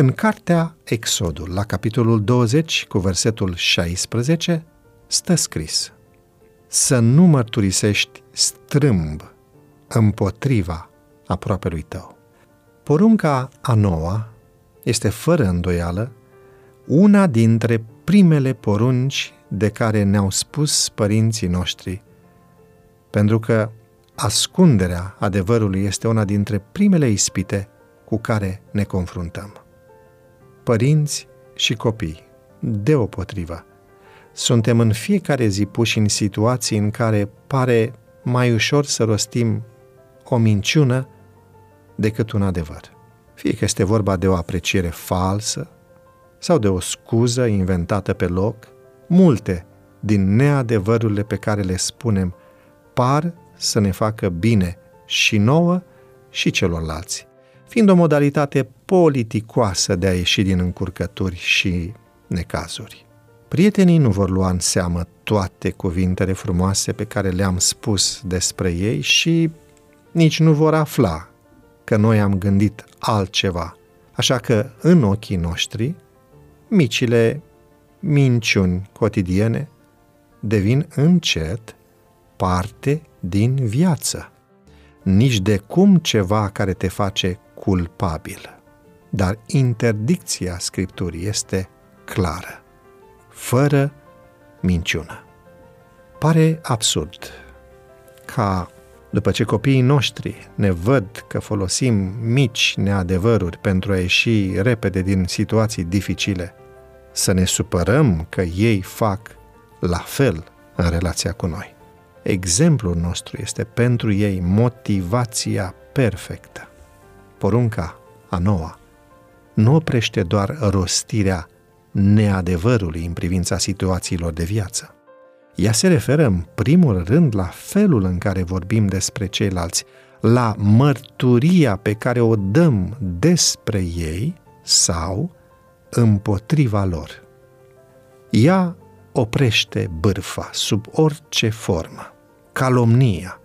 În cartea Exodul, la capitolul 20, cu versetul 16, stă scris Să nu mărturisești strâmb împotriva aproapelui tău. Porunca a noua este fără îndoială una dintre primele porunci de care ne-au spus părinții noștri, pentru că ascunderea adevărului este una dintre primele ispite cu care ne confruntăm. Părinți și copii, deopotrivă, suntem în fiecare zi puși în situații în care pare mai ușor să rostim o minciună decât un adevăr. Fie că este vorba de o apreciere falsă sau de o scuză inventată pe loc, multe din neadevărurile pe care le spunem par să ne facă bine și nouă și celorlalți, fiind o modalitate politicoasă de a ieși din încurcături și necazuri. Prietenii nu vor lua în seamă toate cuvintele frumoase pe care le-am spus despre ei și nici nu vor afla că noi am gândit altceva. Așa că, în ochii noștri, micile minciuni cotidiene devin încet parte din viață. Nici de cum ceva care te face culpabil. Dar interdicția Scripturii este clară, fără minciună. Pare absurd ca după ce copiii noștri ne văd că folosim mici neadevăruri pentru a ieși repede din situații dificile, să ne supărăm că ei fac la fel în relația cu noi. Exemplul nostru este pentru ei motivația perfectă. Porunca a noua nu oprește doar rostirea neadevărului în privința situațiilor de viață. Ea se referă în primul rând la felul în care vorbim despre ceilalți, la mărturia pe care o dăm despre ei sau împotriva lor. Ea oprește bârfa sub orice formă, calomnia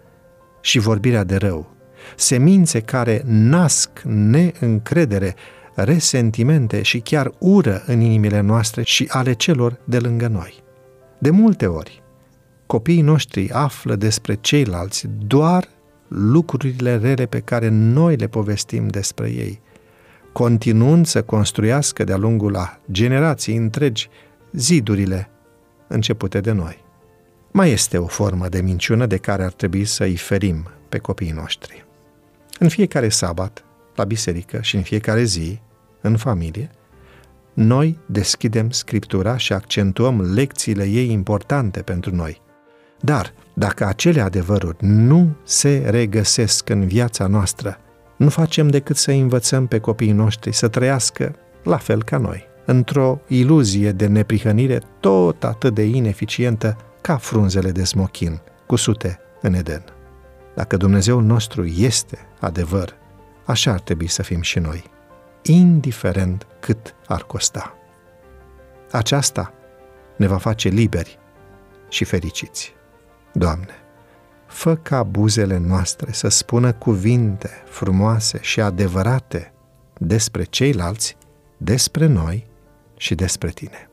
și vorbirea de rău, semințe care nasc neîncredere, resentimente și chiar ură în inimile noastre și ale celor de lângă noi. De multe ori, copiii noștri află despre ceilalți doar lucrurile rele pe care noi le povestim despre ei, continuând să construiască de-a lungul a generații întregi zidurile începute de noi. Mai este o formă de minciună de care ar trebui să îi ferim pe copiii noștri. În fiecare sabat, la biserică și în fiecare zi, în familie, noi deschidem Scriptura și accentuăm lecțiile ei importante pentru noi. Dar, dacă acele adevăruri nu se regăsesc în viața noastră, nu facem decât să învățăm pe copiii noștri să trăiască la fel ca noi, într-o iluzie de neprihănire tot atât de ineficientă ca frunzele de smochin, cusute în Eden. Dacă Dumnezeul nostru este adevăr, așa ar trebui să fim și noi, indiferent cât ar costa. Aceasta ne va face liberi și fericiți. Doamne, fă ca buzele noastre să spună cuvinte frumoase și adevărate despre ceilalți, despre noi și despre Tine.